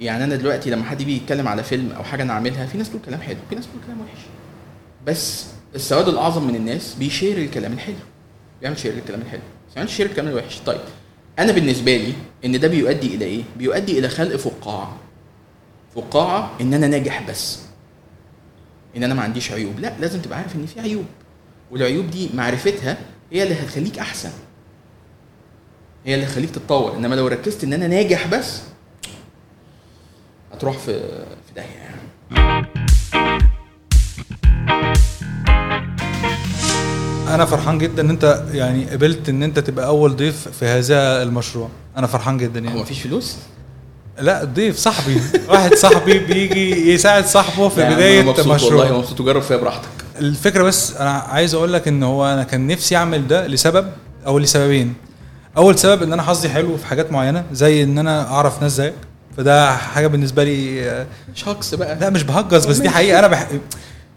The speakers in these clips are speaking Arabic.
يعني أنا دلوقتي لما حد بيجي يتكلم على فيلم أو حاجة أنا عاملها في ناس بتقول كلام حلو في ناس بتقول كلام وحش. بس السواد الأعظم من الناس بي share الكلام الحلو بيعمل share الكلام الحلو. ما بيعملش share الكلام الوحش. طيب أنا بالنسبة لي إن ده بيؤدي إلى إيه؟ بيؤدي إلى خلق فقاعة. فقاعة إن أنا ناجح بس. إن أنا ما عنديش عيوب. لا لازم تبقى عارف إن في عيوب. والعيوب دي معرفتها هي اللي هتخليك أحسن. هي اللي هتخليك تتطور. إنما لو ركزت إن أنا ناجح بس هتروح في في داهية يعني. أنا فرحان جدا إن أنت يعني قبلت إن أنت تبقى أول ضيف في هذا المشروع. أنا فرحان جدا هو يعني مفيش فلوس؟ لا ضيف صاحبي. واحد صاحبي بيجي يساعد صاحبه في يعني بداية مبسوط مشروع والله مبسوط وجرب فيها براحتك. الفكرة بس أنا عايز أقول لك إن هو أنا كان نفسي أعمل ده لسبب أو لسببين. أول سبب إن أنا حظي حلو في حاجات معينة زي إن أنا أعرف ناس زيك. فده حاجة بالنسبة لي مش هكس بقى. لا مش بهجس بس دي حقيقة. أنا بح...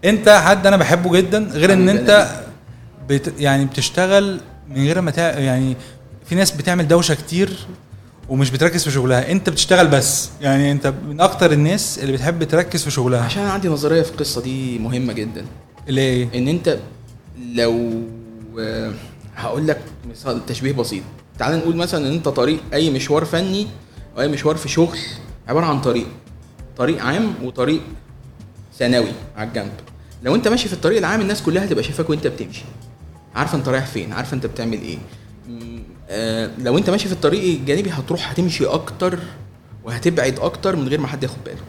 أنت حد أنا بحبه جدا غير إن أنت بت... يعني بتشتغل من غير ما تع... يعني في ناس بتعمل دوشة كتير ومش بتركز في شغلها. أنت بتشتغل بس. يعني أنت من أكتر الناس اللي بتحب تركز في شغلها. عشان عندي نظرية في القصة دي مهمة جدا. اللي إيه؟ إن أنت لو آه، هقول لك مثال تشبيه بسيط. تعال نقول مثلا إن أنت طريق أي مشوار فني أي مشوار في شغل عبارة عن طريق طريق عام وطريق ثانوي على الجنب. لو أنت ماشي في الطريق العام الناس كلها هتبقى شايفاك وأنت بتمشي. عارفة أنت رايح فين عارفة أنت بتعمل إيه. آه لو أنت ماشي في الطريق الجانبي هتروح هتمشي أكتر وهتبعد أكتر من غير ما حد ياخد باله.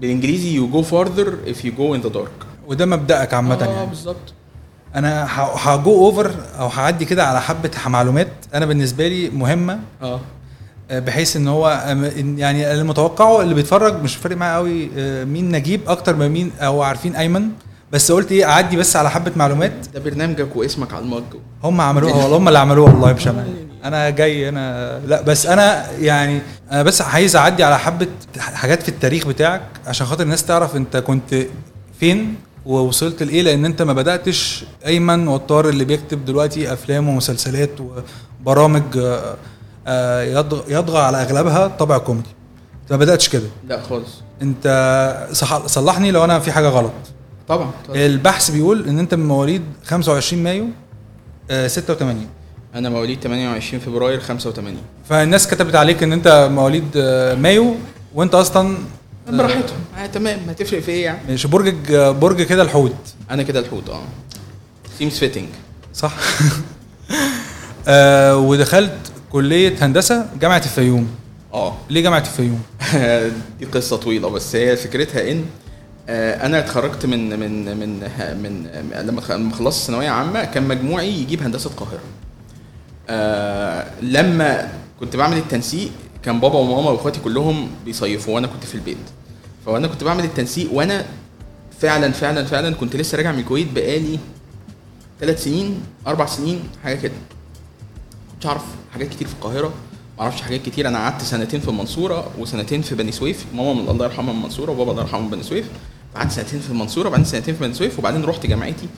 بالإنجليزي you go further if you go in the dark. وده مبدأك عامة آه يعني. بالظبط. أنا هجو اوفر أو هعدي كده على حبة معلومات أنا بالنسبة لي مهمة. آه آه، بحيث إن هو يعني اللي متوقعه اللي بيتفرج مش فارق معاه قوي آه، مين نجيب أكتر من مين أو عارفين أيمن. بس قلت إيه أعدي بس على حبة معلومات. ده برنامجك واسمك على المج هم عملوها والله هم اللي عملوها والله مش أنا أنا جاي أنا لا بس أنا يعني أنا بس عايز أعدي على حبة حاجات في التاريخ بتاعك عشان خاطر الناس تعرف أنت كنت فين ووصلت لإيه لأن أنت ما بدأتش أيمن وطار اللي بيكتب دلوقتي أفلام ومسلسلات وبرامج آه، يطغى على أغلبها طابع كوميدي. انت ما بدأتش كده. لا خالص. أنت صلحني لو أنا في حاجة غلط. طبعا, طبعا. البحث بيقول إن أنت من مواليد 25 مايو آه، 86 أنا مواليد 28 فبراير 85 فالناس كتبت عليك إن أنت مواليد آه، مايو وأنت أصلا براحتهم. آه تمام. هتفرق في إيه يعني. مش برج برج كده الحوت. أنا كده الحوت آه. seems fitting صح. آه ودخلت كلية هندسة جامعة الفيوم. آه. ليه جامعة الفيوم؟ دي قصة طويلة بس هي فكرتها إن آه، أنا اتخرجت من من من من لما خلصت ثانوية عامة كان مجموعي يجيب هندسة القاهرة. آه، لما كنت بعمل التنسيق كان بابا وماما وإخواتي كلهم بيصيفوا وأنا كنت في البيت. فأنا كنت بعمل التنسيق وأنا فعلا فعلا فعلا كنت لسه راجع من الكويت بقالي ثلاث سنين أربع سنين حاجة كده. كنتش اعرف حاجات كتير في القاهرة. ما أعرفش حاجات كتير. أنا قعدت سنتين في المنصوره وسنتين في بني سويف. ماما من الله يرحمها من المنصوره وبابا الله يرحمه من بني سويف. قعدت سنتين في المنصوره وبعدين سنتين في بني سويف وبعدين رحت جامعتي.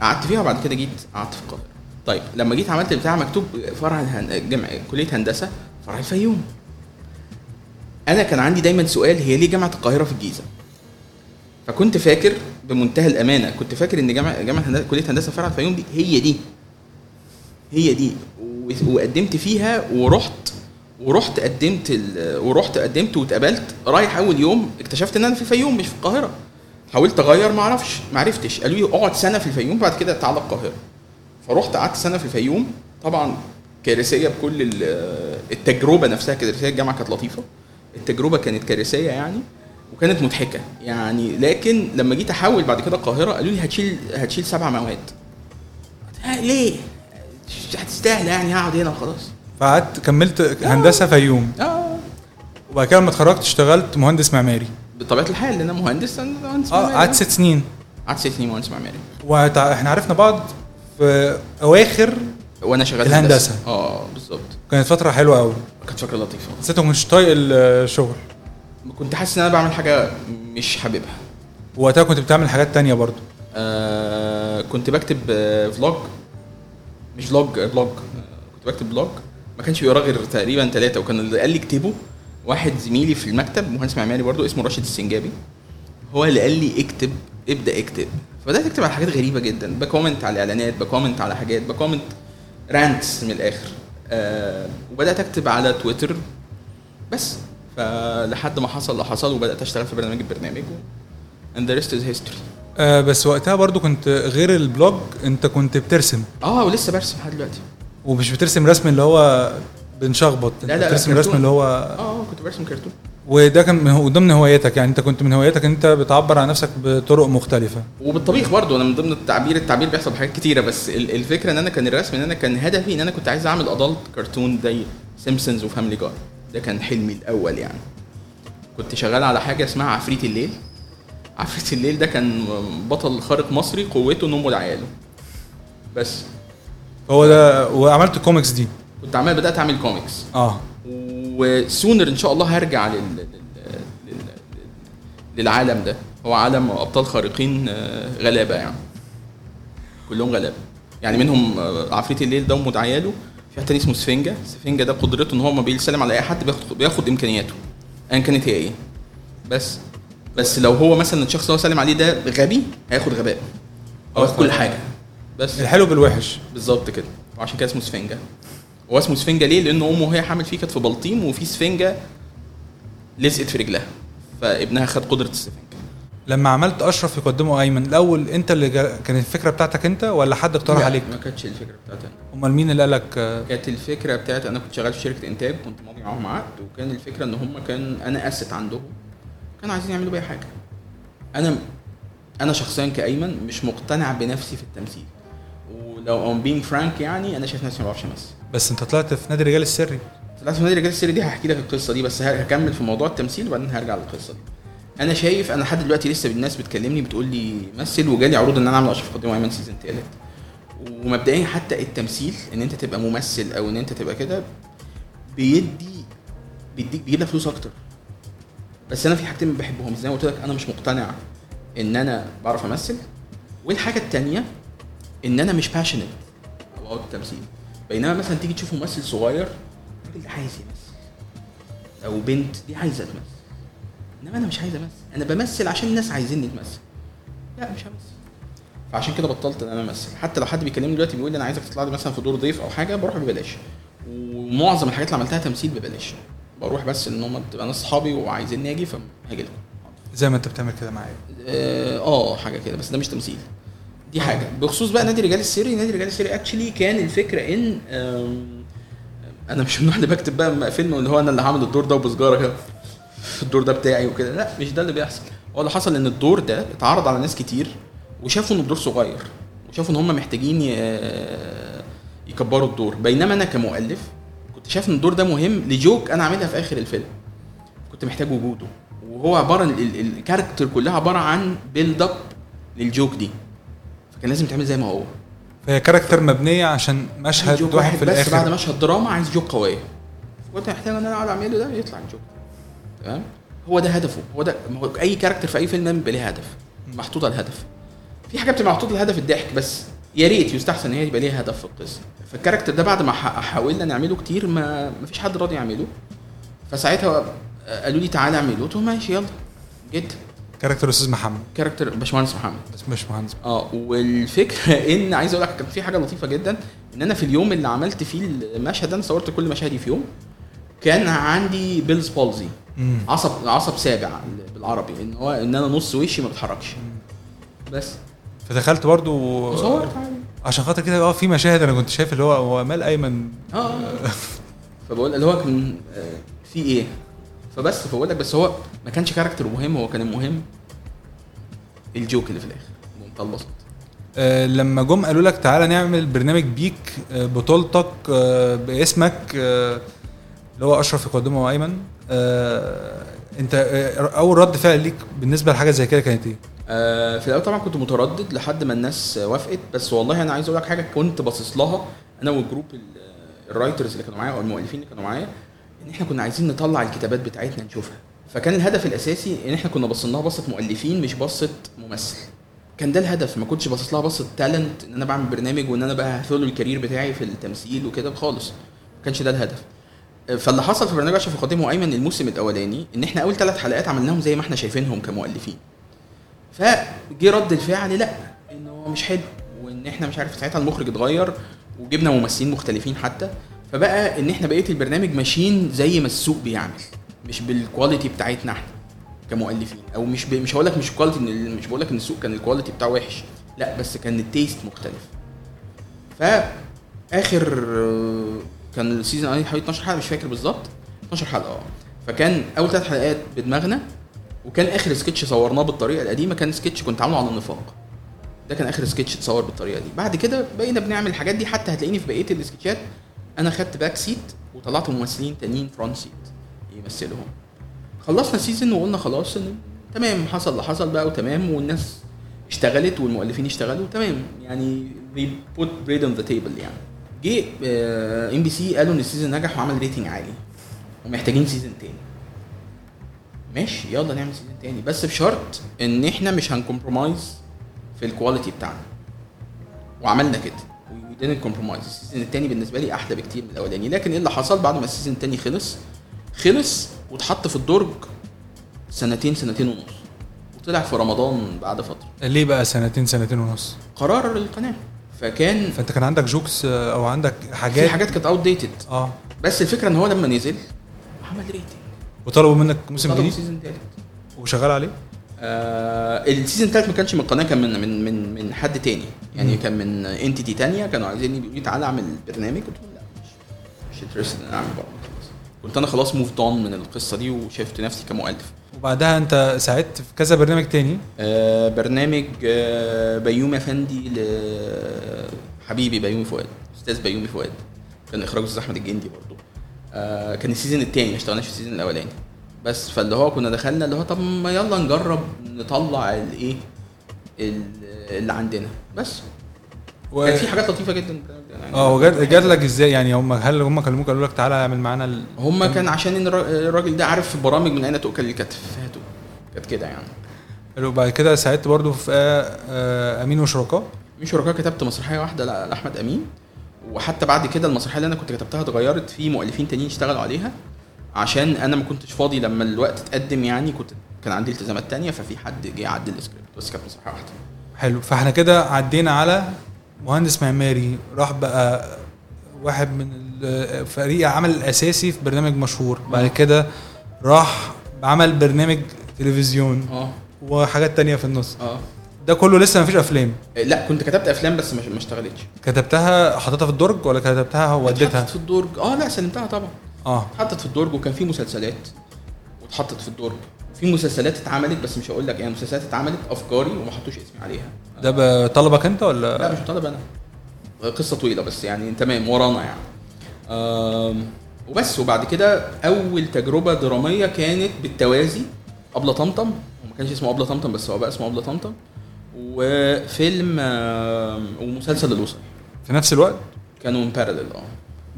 قعدت فيها وبعد كده جيت قعدت في القاهرة. طيب لما جيت عملت بتاع مكتوب فرع الهن... جامعة كلية هندسة فرع الفيوم. أنا كان عندي دايما سؤال هي ليه جامعة القاهرة في الجيزة؟ فكنت فاكر بمنتهى الأمانة كنت فاكر إن جامعه جامعة هندسة كلية هندسة فرع الفيوم دي هي دي. هي دي. وقدمت فيها ورحت ورحت قدمت. ورحت قدمت واتقبلت رايح أول يوم اكتشفت إن أنا في الفيوم مش في القاهرة. حاولت أغير ما أعرفش ما عرفتش. قالوا لي اقعد سنة في الفيوم بعد كده تعالى القاهرة. فرحت قعدت سنة في الفيوم. طبعا كارثية بكل ال- التجربة نفسها كارثية الجامعة كانت لطيفة. التجربة كانت كارثية يعني وكانت مضحكة. يعني لكن لما جيت احول بعد كده القاهرة قالوا لي هتشيل هتشيل سبع مواد. ليه؟ مش هتستاهل يعني هقعد هنا وخلاص. فقعدت كملت هندسة فيوم. آه. وبعد كده لما اتخرجت اشتغلت مهندس معماري. بطبيعة الحال لأن أنا مهندس أنا مهندس آه معماري. قعدت ست سنين. قعدت ست سنين مهندس معماري. وإحنا عرفنا بعض في أواخر وأنا شغال الهندسة. آه بالظبط. كانت فترة حلوة قوي كانت فكره لطيفة. بس انت كنتش طايق الشغل. كنت حاسس إن أنا بعمل حاجة مش حاببها. وقتها كنت بتعمل حاجات تانية برضو. آه كنت بكتب آه vlog مش blog آه كنت بكتب blog ما كانش بيقرا غير تقريبا ثلاثة وكان اللي قال لي اكتبه واحد زميلي في المكتب مهندس معماري برضو اسمه راشد السنجابي. هو اللي قال لي اكتب ابدأ اكتب. فبدأت اكتب على حاجات غريبة جدا. ب comment على الاعلانات ب comment على حاجات ب comment rants من الآخر. أه وبدأت اكتب على تويتر. بس. فلحد ما حصل اللي حصل وبدأت أشتغل في برنامج البرنامج and the rest is history. آه بس وقتها برضو كنت غير ال blog انت كنت بترسم. آه ولسه برسم لحد دلوقتي. ومش بترسم رسم اللي هو بنشخبط لا، لا، بترسم. رسم اللي هو آه كنت برسم كرتون. وده كان من ضمن هواياتك يعني انت كنت من هواياتك إن انت بتعبر عن نفسك بطرق مختلفة. وبالطبيخ برضه أنا من ضمن التعبير التعبير بيحصل بحاجات كتيرة بس ال- الفكرة إن أنا كان الرسم إن أنا كان هدفي إن أنا كنت عايز أعمل adult cartoon زي Simpsons و Family Guy ده كان حلمي الأول يعني. كنت شغال على حاجة اسمها عفريت الليل. عفريت الليل ده كان بطل خارق مصري قوته نومه لعياله بس. هو ده وعملت الكوميكس دي. كنت عمال بدأت أعمل كوميكس آه. و soon إن شاء الله هرجع لل... لل... لل... للعالم ده. هو عالم أبطال خارقين آه، غلابة يعني. كلهم غلابة. يعني منهم آه، عفريت الليل ده ومد عياله. في واحد تاني اسمه سفنجة. سفنجة ده قدرته إن هو ما بيسلم على أي حد بياخد بياخد إمكانياته. ايا كانت هي إيه. بس. بس لو هو مثلا الشخص اللي هو سلم عليه ده غبي هياخد غباء. أو كل حاجة. بس الحلو بالوحش. بالظبط كده. وعشان كده اسمه سفنجة. هو اسمه سفنجة ليه؟ لأن أمه وهي حامل فيه كانت في بلطيم وفي سفنجة لزقت في رجلها. فابنها خد قدرة السفنجة. لما عملت أشرف يقدمه أيمن الأول أنت اللي جا... كانت الفكرة بتاعتك أنت ولا حد اقترح عليك؟ ما كانتش الفكرة بتاعتي أنا. أمال مين اللي قالك؟ آه، كانت الفكرة بتاعتي أنا كنت شغال في شركة إنتاج كنت ماضي معاهم عقد وكان الفكرة إن هم كان أنا أسد عندهم. كانوا عايزين يعملوا بيا حاجة. أنا أنا شخصيا كأيمن مش مقتنع بنفسي في التمثيل. ولو I'm being frank يعني أنا شايف نفسي ما بعرفش أمثل. بس أنت طلعت في نادي الرجال السري. طلعت في نادي الرجال السري دي هحكي لك القصة دي بس هكمل في موضوع التمثيل وبعدين هرجع للقصة دي. أنا شايف أنا لحد دلوقتي لسه الناس بتكلمني بتقول لي مثل وجالي عروض إن أنا أعمل أشرف يقدمه أيمن season ثالث ومبدئيا حتى التمثيل إن أنت تبقى ممثل أو إن أنت تبقى كده بيدي بيديك بيجيب لك فلوس أكتر. بس أنا في حاجتين ما بحبهم. زي ما قلت لك أنا مش مقتنع إن أنا بعرف أمثل. والحاجة التانية إن أنا مش باشنت about التمثيل بينما مثلا تيجي تشوف ممثل صغير الراجل ده عايز يمثل. أو بنت دي عايزة تمثل. إنما أنا مش عايز أمثل. أنا بمثل عشان الناس عايزيني أتمثل. لا مش همثل. فعشان كده بطلت إن أنا أمثل. حتى لو حد بيكلمني دلوقتي بيقول لي أنا عايزك تطلع لي مثلا في دور ضيف أو حاجة بروح ببلاش. ومعظم الحاجات اللي عملتها تمثيل ببلاش. بروح بس ان هم تبقى ناس صحابي وعايزيني أجي فهاجي لكم. زي ما انت بتعمل كده معايا. آه آه، حاجة كده بس ده مش تمثيل. دي حاجة. بخصوص بقى نادي رجال السري. نادي رجال السري اكشلي كان الفكرة إن أنا مش من النوع اللي بكتب بقى فيلم اللي هو أنا اللي هعمل الدور ده وبسجارة كده. الدور ده بتاعي وكده. لا مش ده اللي بيحصل. هو اللي حصل إن الدور ده اتعرض على ناس كتير وشافوا ان الدور صغير وشافوا إن هم محتاجين ي- يكبروا الدور. بينما أنا كمؤلف شايف إن الدور ده مهم ل joke أنا عاملها في آخر الفيلم. كنت محتاج وجوده. وهو عبارة ال- ال- ال character كلها عبارة عن build up لل joke دي. فكان لازم تعمل زي ما هو. فهي character مبنية عشان مشهد joke واحد في بس بعد الآخر مشهد دراما عايز joke قوية. كنت محتاج إن أنا أقعد أعمله ده يطلع ال joke تمام؟ هو ده هدفه. هو ده أي character في أي فيلم بيبقى ليه هدف. محطوط على الهدف. في حاجة بتبقى محطوط الهدف الضحك بس. يا ريت يستحسن إن هي يبقى ليها هدف في القصة. فال character ده بعد ما حاولنا نعمله كتير ما ما فيش حد راضي يعمله. فساعتها قالوا لي تعالى اعمله. قلت لهم ماشي يلا. جدا character أستاذ محمد. character باشمهندس محمد. بس مش مهندس. آه والفكرة إن عايز أقول لك كان في حاجة لطيفة جدا إن أنا في اليوم اللي عملت فيه المشهد أنا صورت كل مشاهدي في يوم كان عندي Bell's palsy. عصب عصب سابع بالعربي إن هو إن أنا نص وشي ما بتحركش. بس. فدخلت برضو وصورت عادي. عشان خاطر كده آه في مشاهد أنا كنت شايف اللي هو هو مال أيمن؟ آه فبقول اللي هو كان آه، في إيه؟ فبس فبقول لك بس هو ما كانش character مهم هو كان المهم ال joke اللي في الآخر. بمنتهى البساطة. آه، لما جم قالوا لك تعالى نعمل برنامج بيك آه، بطولتك آه، باسمك آه، اللي هو أشرف يقدمه ايمن آه، أنت أول رد فعل ليك بالنسبة لحاجة زي كده كانت إيه؟ آه، في الأول طبعا كنت متردد لحد ما الناس وافقت بس والله أنا عايز أقول لك حاجة كنت باصص لها أنا وال group ال- ال writers اللي كانوا معايا أو المؤلفين اللي كانوا معايا إن إحنا كنا عايزين نطلع الكتابات بتاعتنا نشوفها. فكان الهدف الأساسي إن إحنا كنا باصين لها بصه مؤلفين مش بصه ممثل. كان ده الهدف ما كنتش باصص لها بصه talent إن أنا بعمل برنامج وإن أنا بقى ه follow ال career بتاعي في التمثيل وكده خالص. ما كانش ده الهدف. فاللي حصل في برنامج أشرف يقدمه ايمن الموسم الأولاني إن إحنا أول ثلاث حلقات عملناهم زي ما إحنا شايفينهم كمؤلفين. فجه رد الفعل لا انه هو مش حلو وإن إحنا مش عارف ساعتها المخرج اتغير وجبنا ممثلين مختلفين حتى فبقى إن إحنا بقية البرنامج ماشيين زي ما السوق بيعمل مش بال quality بتاعتنا إحنا كمؤلفين أو مش ب... مش هقول لك مش quality إن- مش بقول لك إن السوق كان ال quality بتاعه وحش لا بس كان ال taste مختلف. فاخر آه، كان ال season الاولاني حوالي 12 حلقة مش فاكر بالظبط 12 حلقة آه. فكان أول ثلاث حلقات بدماغنا وكان آخر سكتش صورناه بالطريقة القديمة كان سكتش كنت عامله عن النفاق. ده كان آخر سكتش اتصور بالطريقة دي. بعد كده بقينا بنعمل الحاجات دي حتى هتلاقيني في بقية ال sketchات أنا خدت back seat وطلعت ممثلين تانيين front seat يمثلهم. خلصنا ال season وقلنا خلاص إن تمام حصل اللي حصل بقى وتمام والناس اشتغلت والمؤلفين اشتغلوا تمام يعني they put bread on the table يعني. جه MBC قالوا إن ال season نجح وعمل rating عالي ومحتاجين season تاني. ماشي يلا نعمل season تاني. بس بشرط إن إحنا مش هن compromise في ال quality بتاعنا. وعملنا كده. We didn't compromise. ال season التاني بالنسبة لي أحلى بكتير من الأولاني. لكن إيه اللي حصل بعد ما ال season التاني خلص؟ خلص واتحط في الدرج سنتين سنتين ونص. وطلع في رمضان بعد فترة. ليه بقى سنتين سنتين ونص؟ قرار القناة. فكان فأنت كان عندك jokes أو عندك في حاجات؟ حاجات كانت outdated آه. بس الفكرة إن هو لما نزل عمل rating وطلبوا منك موسم جديد؟ season تالت. وشغال عليه؟ آه ال season التالت ما كانش من القناه كان من من من من حد تاني. يعني مم. كان من entity تانية كانوا عايزين يقولوا لي تعالى اعمل برنامج قلت لهم لا مش مش interested إن أنا أعمل برامج كنت أنا خلاص moved on من القصة دي وشفت نفسي كمؤلف. وبعدها أنت ساعدت في كذا برنامج تاني؟ آه برنامج آه بيومي أفندي لحبيبي بيومي فؤاد أستاذ بيومي فؤاد. كان إخراج أستاذ أحمد الجندي برضه. آه كان ال season الثاني ما اشتغلناش في ال season الأولاني. بس فاللي هو كنا دخلنا اللي هو طب ما يلا نجرب نطلع الايه ال- اللي عندنا. بس. و... كان في حاجات لطيفة جدا. يعني آه وجات جات لك إزاي؟ يعني هم هل هم كلموك قالوا لك تعالى اعمل معانا ال... هم كان عشان الراجل ده عارف برامج من أين تؤكل الكتف. هاتوا كانت كده يعني. حلو، بعد كده ساعدت برضو في آه، آه، أمين وشركاء. مش شركاء كتبت مسرحية واحدة لأحمد أمين. وحتى بعد كده المسرحية اللي أنا كنت كتبتها اتغيرت في مؤلفين تانيين اشتغلوا عليها. عشان أنا ما كنتش فاضي لما الوقت اتقدم يعني كنت كان عندي التزامات تانية ففي حد جه يعدل السكريبت بس كانت مسرحية واحدة. حلو. فاحنا كده عدينا على مهندس معماري راح بقى واحد من الفريق العمل الأساسي في برنامج مشهور. بعد كده راح عمل برنامج تلفزيون. آه. وحاجات تانية في النص. آه. ده كله لسه مفيش أفلام. لا كنت كتبت أفلام بس ما اشتغلتش. كتبتها حطيتها في الدرج ولا كتبتها وديتها؟ في الدرج. آه لا سلمتها طبعا. آه. اتحطت في الدرج وكان في مسلسلات واتحطت في الدرج. في مسلسلات اتعملت بس مش هقول لك يعني مسلسلات اتعملت أفكاري وما حطوش اسمي عليها. ده بطلبك أنت لا ولا مش طالب أنا. قصة طويلة بس يعني تمام ورانا يعني. آم، وبس وبعد كده أول تجربة درامية كانت بالتوازي أبلة طمطم. وما كانش اسمه أبلة طمطم بس هو بقى اسمه أبلة طمطم. وفيلم ومسلسل الوصل في نفس الوقت؟ كانوا in parallel آه.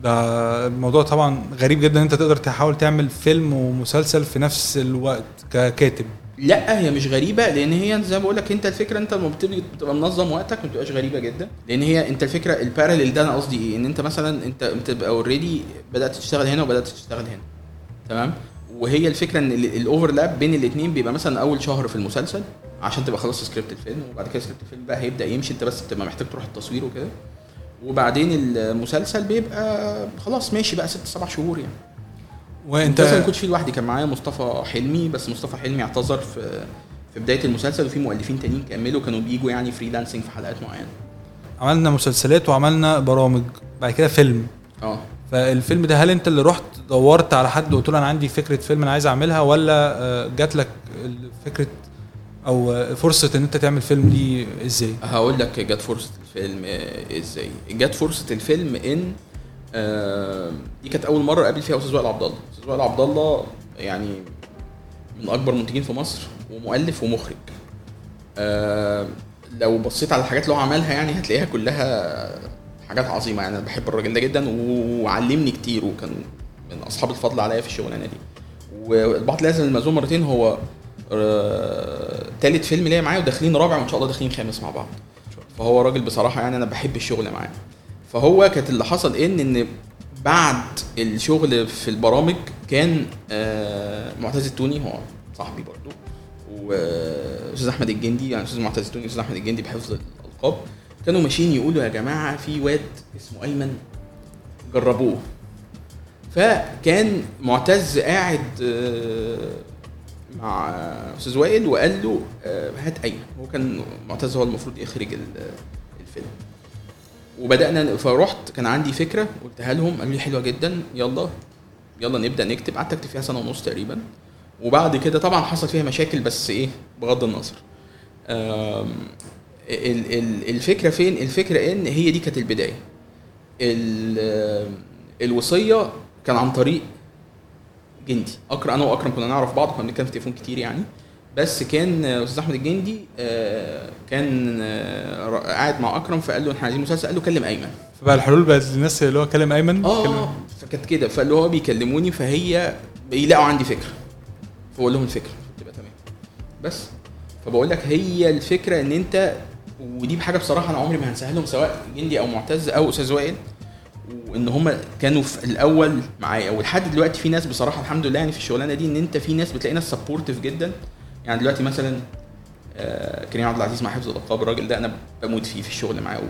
ده الموضوع طبعا غريب جدا إن أنت تقدر تحاول تعمل فيلم ومسلسل في نفس الوقت ككاتب. لا هي مش غريبة لأن هي زي ما بقول لك أنت الفكرة أنت لما بتبقى بتبقى منظم وقتك ما بتبقاش غريبة جدا. لأن هي أنت الفكرة ال parallel ده أنا قصدي إيه؟ إن أنت مثلا أنت بتبقى already بدأت تشتغل هنا وبدأت تشتغل هنا. تمام؟ وهي الفكرة إن ال- ال overlap بين الاثنين بيبقى مثلا أول شهر في المسلسل عشان تبقى خلصت سكريبت الفيلم وبعد كده سكريبت الفيلم بقى هيبدأ يمشي. أنت بس بتبقى محتاج تروح التصوير وكده. وبعدين المسلسل بيبقى خلاص ماشي بقى ست سبع شهور يعني. وإنت المسلسل ما كنتش فيه لوحدي كان معايا مصطفى حلمي بس مصطفى حلمي اعتذر في في بداية المسلسل وفي مؤلفين تانيين كملوا كانوا بيجوا يعني freelancing في حلقات معينة. عملنا مسلسلات وعملنا برامج بعد كده فيلم. آه. فالفيلم ده هل أنت اللي رحت دورت على حد وقلت له أنا عندي فكرة فيلم أنا عايز أعملها ولا آه، جات لك فكرة أو فرصة إن أنت تعمل فيلم دي إزاي؟ هقول لك جت فرصة الفيلم إزاي. جت فرصة الفيلم إن دي كانت أول مرة أقابل فيها أستاذ وائل عبد الله. أستاذ وائل عبد الله يعني من أكبر المنتجين في مصر ومؤلف ومخرج. لو بصيت على الحاجات اللي هو عملها يعني هتلاقيها كلها حاجات عظيمة. يعني أنا بحب الراجل ده جدا وعلمني كتير وكان من أصحاب الفضل عليا في الشغلانة دي. والبعض لازم المزوم مرتين هو تالت فيلم ليا معاه وداخلين رابع وإن شاء الله داخلين خامس مع بعض. فهو راجل بصراحة يعني أنا بحب الشغل معاه. فهو كانت اللي حصل ان إن بعد الشغل في البرامج كان آه، معتز التوني هو صاحبي برضو. وأستاذ أحمد الجندي يعني أستاذ معتز التوني وأستاذ أحمد الجندي بحفظ الألقاب. كانوا ماشيين يقولوا يا جماعة في واد اسمه أيمن جربوه. فكان معتز قاعد آه، مع أستاذ وائل وقال له آه، هات ايمن هو كان معتز هو المفروض يخرج ال- الفيلم. وبدأنا فرحت كان عندي فكرة قلتها لهم قالوا لي حلوة جدا يلا يلا نبدأ نكتب. قعدت أكتب فيها سنة ونص تقريبا. وبعد كده طبعا حصل فيها مشاكل بس إيه بغض النظر. الفكرة فين؟ الفكرة إن هي دي كانت البداية. ال- الوصية كان عن طريق جندي. اكرم أنا وأكرم كنا نعرف بعض كنا بنتكلم في التليفون كتير يعني. بس كان أستاذ أحمد الجندي آه، كان آه، قاعد مع أكرم فقال له إحنا عايزين مسلسل قال له كلم أيمن. فبقى الحلول بقت للناس اللي هو كلم أيمن آه فكانت كده. فاللي هو بيكلموني فهي بيلاقوا عندي فكرة. فبقول لهم الفكرة. تبقى تمام. بس. فبقول لك هي الفكرة إن أنت ودي حاجة بصراحة أنا عمري ما هنساها لهم سواء جندي أو معتز أو أستاذ وائل وإن هم كانوا في الأول معايا. ولحد دلوقتي في ناس بصراحة الحمد لله يعني في الشغلانة دي إن أنت في ناس بتلاقي ناس supportive جدا. يعني دلوقتي مثلا آه، كريم عبد العزيز مع حفظ الألقاب الراجل ده أنا بموت فيه في الشغل معاه.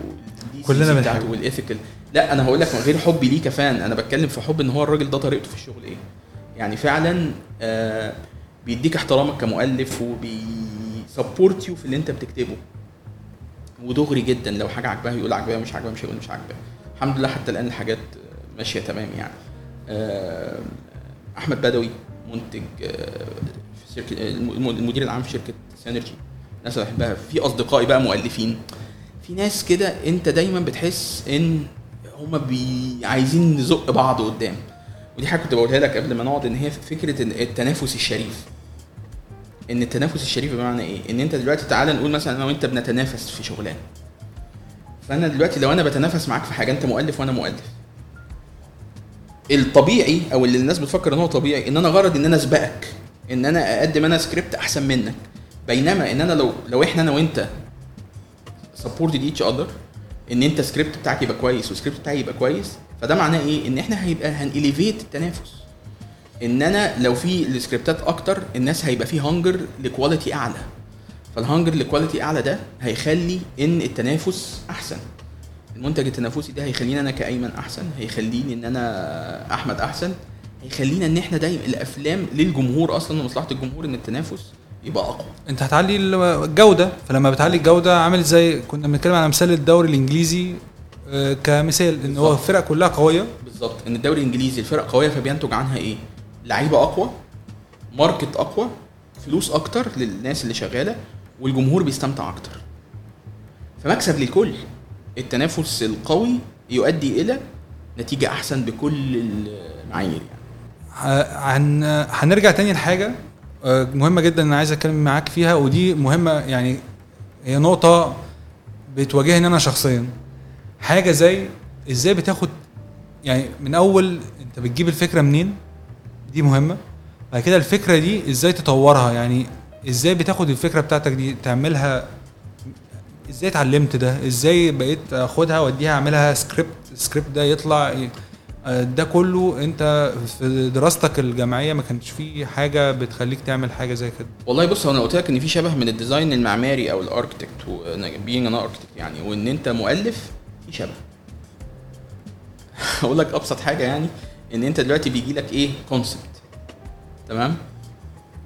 كلنا بنحبه. وال ethical لا أنا هقول لك غير حبي ليه كفان. أنا بتكلم في حب إن هو الراجل ده طريقته في الشغل إيه. يعني فعلا آه بيديك احترامك كمؤلف وبي support you في اللي أنت بتكتبه. ودغري جدا. لو حاجة عجباه يقول عجباه مش عجباه مش هيقول مش عجباه الحمد لله حتى الآن الحاجات ماشية تمام يعني. آه، أحمد بدوي منتج آه، في شركة الم- المدير العام في شركة سينرجي ناس بحبها. في أصدقائي بقى مؤلفين. في ناس كده أنت دايما بتحس إن هما بيـ عايزين نزق بعض قدام. ودي حاجة كنت بقولها لك قبل ما نقعد إن هي فكرة التنافس الشريف. إن التنافس الشريف بمعنى إيه؟ إن أنت دلوقتي تعالى نقول مثلا أنا وأنت بنتنافس في شغلانه فأنا دلوقتي لو أنا بتنافس معاك في حاجة أنت مؤلف وأنا مؤلف. الطبيعي أو اللي الناس بتفكر إن هو طبيعي إن أنا غرض إن أنا أسبقك إن أنا أقدم أنا سكريبت أحسن منك. بينما إن أنا لو لو إحنا أنا وأنت supported each other إن أنت سكريبت بتاعك يبقى كويس والسكريبت بتاعي يبقى كويس فده معناه إيه؟ إن إحنا هيبقى هن elevate التنافس. إن أنا لو في السكريبتات أكتر الناس هيبقى في hunger ل quality أعلى. فال hunger ل quality أعلى ده هيخلي إن التنافس أحسن. المنتج التنافسي ده هيخليني أنا كأيمن أحسن هيخليني إن أنا أحمد أحسن هيخلينا إن إحنا دايما الأفلام للجمهور أصلا ومصلحه الجمهور إن التنافس يبقى أقوى. أنت هتعلي الجودة فلما بتعلي الجودة عامل زي كنا بنتكلم على مثال الدوري الإنجليزي آه، كمثال إن هو. الفرق كلها قوية. بالظبط. إن الدوري الإنجليزي الفرق قوية فبينتج عنها إيه؟ لعيبة أقوى ماركت أقوى فلوس أكتر للناس اللي شغالة والجمهور بيستمتع أكتر. فمكسب للكل التنافس القوي يؤدي إلى نتيجة أحسن بكل المعايير يعني. هنرجع تاني لحاجة آه، مهمة جدا أنا عايز أتكلم معاك فيها ودي مهمة يعني هي نقطة بتواجهني أنا شخصيا. حاجة زي إزاي بتاخد يعني من أول أنت بتجيب الفكرة منين؟ دي مهمة. بعد كده الفكرة دي إزاي تطورها؟ يعني إزاي بتاخد الفكرة بتاعتك دي تعملها؟ إزاي اتعلمت ده؟ إزاي بقيت اخدها واديها اعملها script ال script ده يطلع آه، ده كله انت في دراستك الجامعية ما كانش في حاجة بتخليك تعمل حاجة زي كده؟ والله بص أنا قلت لك ان في شبه من ال design المعماري أو ال architect being أنا architect يعني وان انت مؤلف في شبه. أقول لك ابسط حاجة يعني ان انت دلوقتي بيجي لك إيه؟ concept تمام؟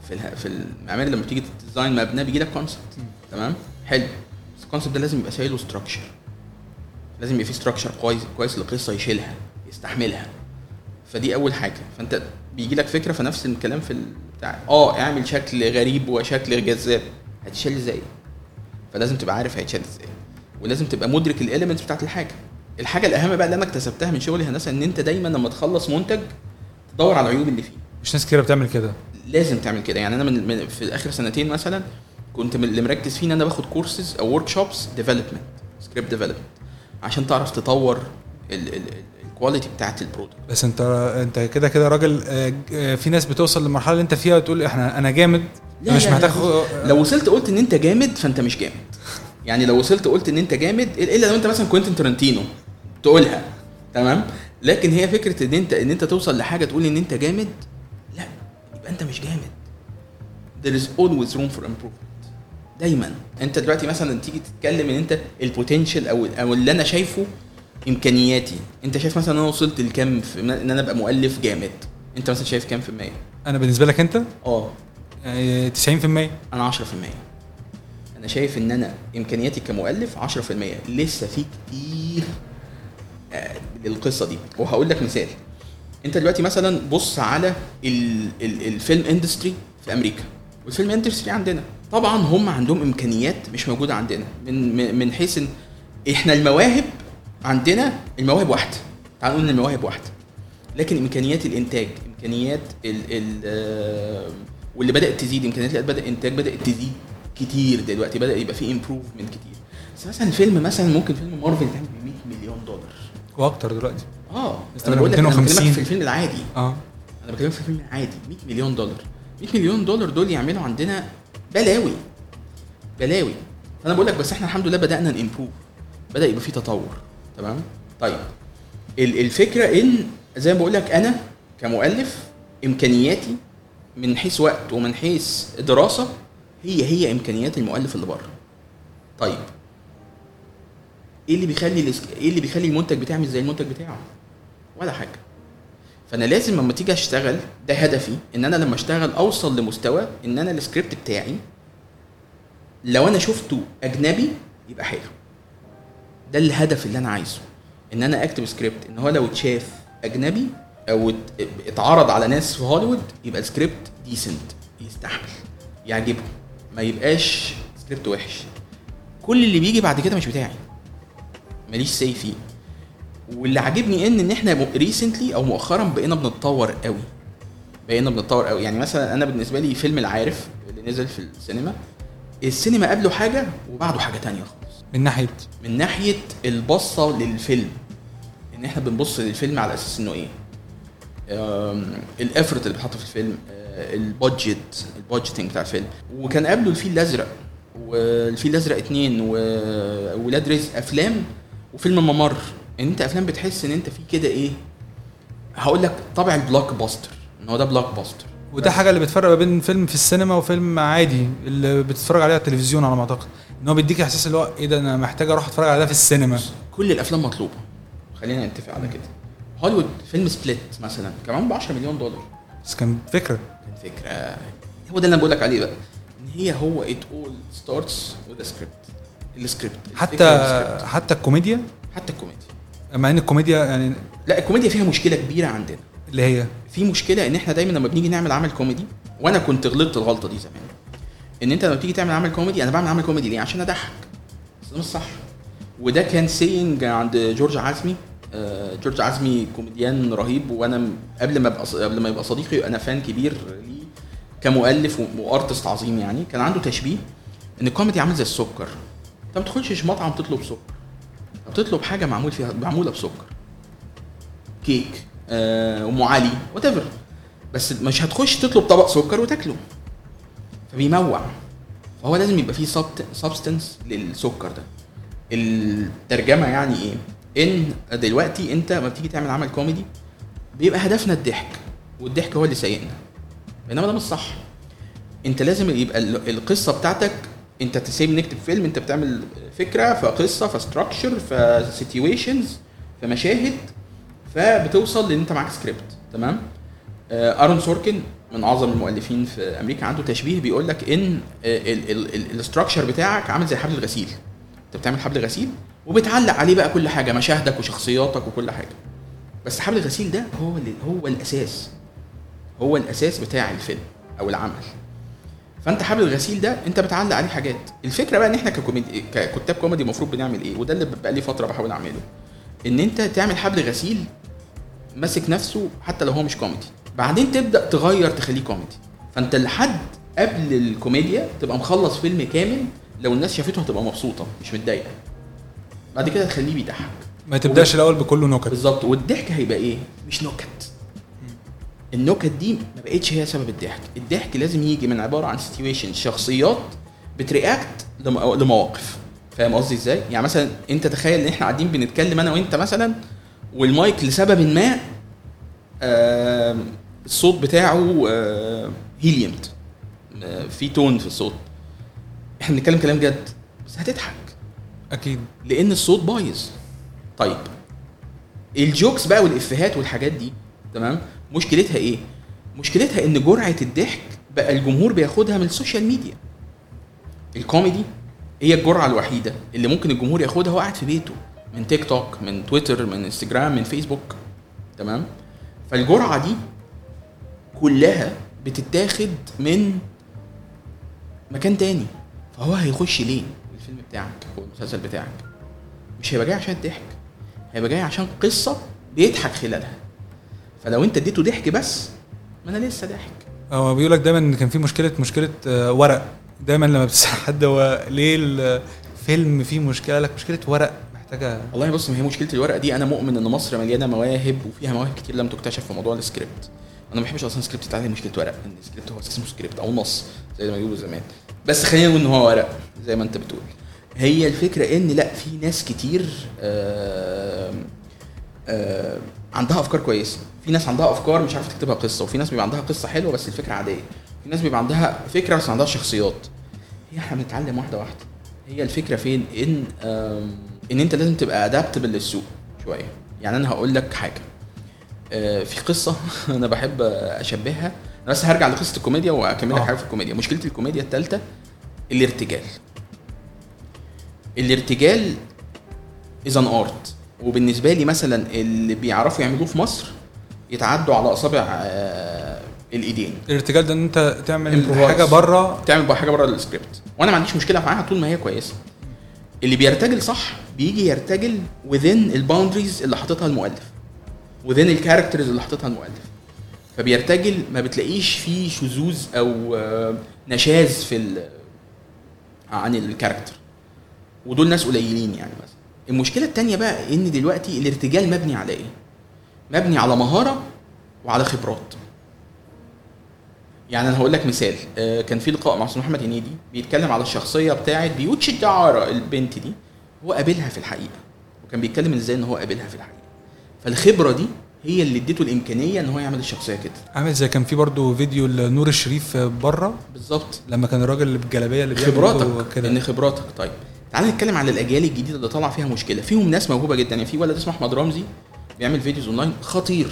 في في المعماري لما تيجي ت design مبنى بيجي لك concept تمام؟ حلو. بس ال concept ده لازم يبقى شايله structure لازم يبقى فيه structure كويس كويس للقصه يشيلها يستحملها. فدي أول حاجة. فأنت بيجي لك فكرة فنفس الكلام في بتاع آه اعمل شكل غريب وشكل جذاب. هتشيل إزاي؟ فلازم تبقى عارف هيتشال إزاي. ولازم تبقى مدرك ال elements بتاعت الحاجة. الحاجة الأهم بقى اللي أنا اكتسبتها من شغلي هندسة إن أنت دايما لما تخلص منتج تدور على العيوب اللي فيه. مش ناس كتير بتعمل كده. لازم تعمل كده. يعني أنا من, من في آخر سنتين مثلا كنت من اللي مركز فيه إن أنا باخد كورسز أو workshops development script development عشان تعرف تطور ال quality بتاعت ال product بس انت أنت كده كده راجل آه، آه، في ناس بتوصل للمرحله اللي أنت فيها وتقول إحنا أنا جامد لا مش لا محتاج لو وصلت قلت إن أنت جامد فأنت مش جامد. يعني لو وصلت قلت إن أنت جامد الا لو أنت مثلا كوينتين ترنتينو تقولها. تمام؟ لكن هي فكرة إن انت إن أنت توصل لحاجة تقول إن أنت جامد يبقى انت مش جامد. There is always room for improvement. دايما. انت دلوقتي مثلا تيجي تتكلم ان انت البوتنشال أو أو اللي أنا شايفه إمكانياتي. انت شايف مثلا أنا وصلت لكام في إن أنا أبقى مؤلف جامد. انت مثلا شايف كام في المية؟ أنا بالنسبة لك أنت؟ آه. يعني 90% أنا 10% أنا شايف إن أنا إمكانياتي كمؤلف 10% لسه في كتير آه، للقصة دي. وهقول لك مثال. انت دلوقتي مثلا بص على ال ال ال film industry في أمريكا. وال film industry عندنا. طبعا هم عندهم إمكانيات مش موجودة عندنا. من من- حيث إن إحنا المواهب عندنا المواهب واحدة. تعال نقول إن المواهب واحدة. لكن إمكانيات الإنتاج إمكانيات ال ال آه، واللي بدأت تزيد إمكانيات بدا إنتاج بدأت تزيد كتير دلوقتي. بدأ يبقى في improvement كتير. بس مثلا فيلم مثلا ممكن فيلم مارفل يتعمل ب 100 مليون دولار. وأكتر دلوقتي. آه. بس أنا بقول لك أنا 250. بكلمك في الفيلم العادي. آه. أنا بكلمك في الفيلم العادي. 100 مليون دولار. 100 مليون دولار دول يعملوا عندنا بلاوي. بلاوي. فأنا بقول لك بس إحنا الحمد لله بدأنا نمبروف بدأ يبقى في تطور. تمام؟ طيب. ال- الفكرة إن زي ما بقول لك أنا كمؤلف إمكانياتي من حيث وقت ومن حيث دراسة هي هي إمكانيات المؤلف اللي بره. طيب. إيه اللي بيخلي إيه اللي بيخلي المنتج بتاعي مش زي المنتج بتاعه؟ ولا حاجة. فأنا لازم لما تيجي أشتغل ده هدفي إن أنا لما أشتغل أوصل لمستوى إن أنا السكريبت بتاعي لو أنا شفته أجنبي يبقى حلو. ده الهدف اللي أنا عايزه. إن أنا أكتب سكريبت إن هو لو اتشاف أجنبي أو ات- اتعرض على ناس في هوليوود يبقى ال script decent يستحمل يعجبهم ما يبقاش سكريبت وحش. كل اللي بيجي بعد كده مش بتاعي. ماليش say فيه. واللي عاجبني إن إن إحنا recently أو مؤخرا بقينا بنتطور قوي. بقينا بنتطور قوي. يعني مثلا أنا بالنسبة لي فيلم العارف اللي نزل في السينما السينما قبله حاجة وبعده حاجة تانية خالص. من ناحية؟ من ناحية البصة للفيلم. إن إحنا بنبص للفيلم على أساس إنه إيه؟ ال effort اللي بيتحط في الفيلم آه، ال budget ال budgeting بتاع الفيلم. وكان قبله الفيل الأزرق والفيل الأزرق اتنين وولاد رزق أفلام وفيلم ممر. إن أنت أفلام بتحس إن أنت في كده إيه؟ هقول لك طابع ال blockbuster إن هو ده blockbuster وده حاجة اللي بتفرق ما بين فيلم في السينما وفيلم عادي اللي بتتفرج عليه على التلفزيون على ما أعتقد. إن هو بيديك إحساس اللي هو إيه ده أنا محتاج أروح أتفرج على ده في السينما. كل الأفلام مطلوبة. خلينا نتفق على كده. هوليوود فيلم Split مثلا كمان ب 10 مليون دولار. بس كان فكرة. كان فكرة. هو ده اللي أنا بقول لك عليه بقى. إن هي هو it all starts with script ال script. حتى حتى الكوميديا؟ حتى الكوميديا. مع إن الكوميديا يعني لا الكوميديا فيها مشكلة كبيرة عندنا. اللي هي؟ في مشكلة إن إحنا دايما لما بنيجي نعمل عمل كوميدي وأنا كنت غلطت الغلطة دي زمان إن أنت لما تيجي تعمل عمل كوميدي أنا بعمل عمل كوميدي ليه؟ عشان أضحك. بس ده مش صح. وده كان saying عند جورج عزمي. آه، جورج عزمي كوميديان رهيب وأنا قبل ما أبقى قبل ما يبقى صديقي أنا fan كبير ليه كمؤلف و artist عظيم يعني. كان عنده تشبيه إن الكوميدي عامل زي السكر. انت ما بتخشش مطعم تطلب سكر. بتطلب حاجة معمول فيها معمولة بسكر. كيك آه، أم علي وات بس مش هتخش تطلب طبق سكر وتاكله. فبيموع فهو لازم يبقى فيه substance للسكر ده. الترجمة يعني إيه؟ إن دلوقتي أنت لما بتيجي تعمل عمل كوميدي بيبقى هدفنا الضحك والضحك هو اللي سايقنا. بينما ده مش صح. أنت لازم يبقى ال- القصة بتاعتك انت تسيب نكتب فيلم انت بتعمل فكرة فقصة ف structure ف situations فمشاهد فبتوصل لأن انت معاك سكريبت تمام؟ آه، Aaron Sorkin من اعظم المؤلفين في أمريكا عنده تشبيه بيقول لك ان ال structure بتاعك عامل زي حبل الغسيل انت بتعمل حبل غسيل وبتعلق عليه بقى كل حاجة مشاهدك وشخصياتك وكل حاجة. بس حبل الغسيل ده هو هو الأساس هو الأساس بتاع الفيلم أو العمل. فانت حبل الغسيل ده انت بتعلق عليه حاجات. الفكرة بقى ان إحنا ككوميدي ككتاب كوميدي المفروض بنعمل إيه وده اللي بقى لي فترة بحاول اعمله. ان انت تعمل حبل غسيل ماسك نفسه حتى لو هو مش كوميدي. بعدين تبدأ تغير تخليه كوميدي. فانت لحد قبل الكوميديا تبقى مخلص فيلم كامل لو الناس شافته هتبقى مبسوطة مش متضايقة. بعد كده تخليه بيضحك. ما تبدأش الأول بكله نكت. بالظبط. والضحك هيبقى إيه؟ مش نكت. النكت دي ما بقتش هي سبب الضحك. الضحك لازم يجي من عبارة عن situation شخصيات بت react لم- لمواقف. فاهم قصدي إزاي؟ يعني مثلا أنت تخيل إن إحنا قاعدين بنتكلم أنا وأنت مثلا والمايك لسبب ما آه الصوت بتاعه آه heliumed آه في tone في الصوت. إحنا بنتكلم كلام جد بس هتضحك. أكيد. لأن الصوت بايظ. طيب. ال jokes بقى والإفيهات والحاجات دي تمام؟ مشكلتها إيه؟ مشكلتها إن جرعة الضحك بقى الجمهور بياخدها من ال social media الكوميدي هي الجرعة الوحيدة اللي ممكن الجمهور ياخدها وهو قاعد في بيته من تيك توك من تويتر من انستجرام من فيسبوك تمام؟ فالجرعة دي كلها بتتاخد من مكان تاني. فهو هيخش ليه؟ الفيلم بتاعك أو المسلسل بتاعك. مش هيبقى جاي عشان الضحك. هيبقى جاي عشان قصة بيضحك خلالها. فلو انت اديته ضحك بس ما أنا لسه ضاحك هو بيقول لك دايما إن كان في مشكلة مشكلة آه، ورق. دايما لما بتسال حد هو ليه الفيلم فيه مشكلة؟ لك مشكلة ورق محتاجة. والله بص ما هي مشكلة الورقه دي أنا مؤمن إن مصر مليانة مواهب وفيها مواهب كتير لم تكتشف في موضوع السكريبت. أنا ما بحبش أصلا السكريبت بتاعتي مشكلة ورق إن السكريبت هو اسمه سكريبت أو نص زي ما بيقولوا زمان. بس خلينا نقول إن هو ورق زي ما أنت بتقول. هي الفكرة إن لأ في ناس كتير آه آه عندها أفكار كويسة. في ناس عندها أفكار مش عارفة تكتبها قصة وفي ناس بيبقى عندها قصة حلوة بس الفكرة عادية. في ناس بيبقى عندها فكرة بس ما عندهاش شخصيات. هي إحنا بنتعلم واحدة واحدة. هي الفكرة فين؟ إن إن أنت لازم تبقى ادابتبل للسوق شوية. يعني أنا هقول لك حاجة. آه، في قصة أنا بحب أشبهها. أنا بس هرجع لقصة الكوميديا واكمل لك آه. حاجة في الكوميديا. مشكلة الكوميديا الثالثه الارتجال. الارتجال is an art وبالنسبة لي مثلا اللي بيعرفوا يعملوه في مصر يتعدوا على أصابع آه، الإيدين. الارتجال ده إن أنت تعمل. حاجة بره تعمل حاجة بره السكريبت. وأنا ما عنديش مشكلة معاها طول ما هي كويسة. اللي بيرتجل صح بيجي يرتجل within ال boundaries اللي حاططها المؤلف within ال characters اللي حاططها المؤلف. فبيرتجل ما بتلاقيش فيه شذوذ أو آه، نشاذ في ال- عن الكاركتر ودول ناس قليلين يعني مثلا المشكلة التانية بقى إن دلوقتي الارتجال مبني على إيه؟ مبني على مهارة وعلى خبرات. يعني أنا هقول لك مثال آه، كان في لقاء مع أستاذ محمد هنيدي بيتكلم على الشخصية بتاعه بيوتش الدعارة البنت دي هو قابلها في الحقيقة وكان بيتكلم إزاي إن هو قابلها في الحقيقة. فالخبرة دي هي اللي اديته الإمكانية إن هو يعمل الشخصية كده. عامل زي كان في برضو فيديو لنور الشريف بره. بالظبط. لما كان الراجل اللي بالجلابية اللي خبراتك كده إن خبراتك طيب. تعال نتكلم على الأجيال الجديدة اللي طالعة فيها مشكلة. فيهم ناس موهوبة جدا. يعني في ولد اسمه أحمد رمزي بيعمل videos online. خطير.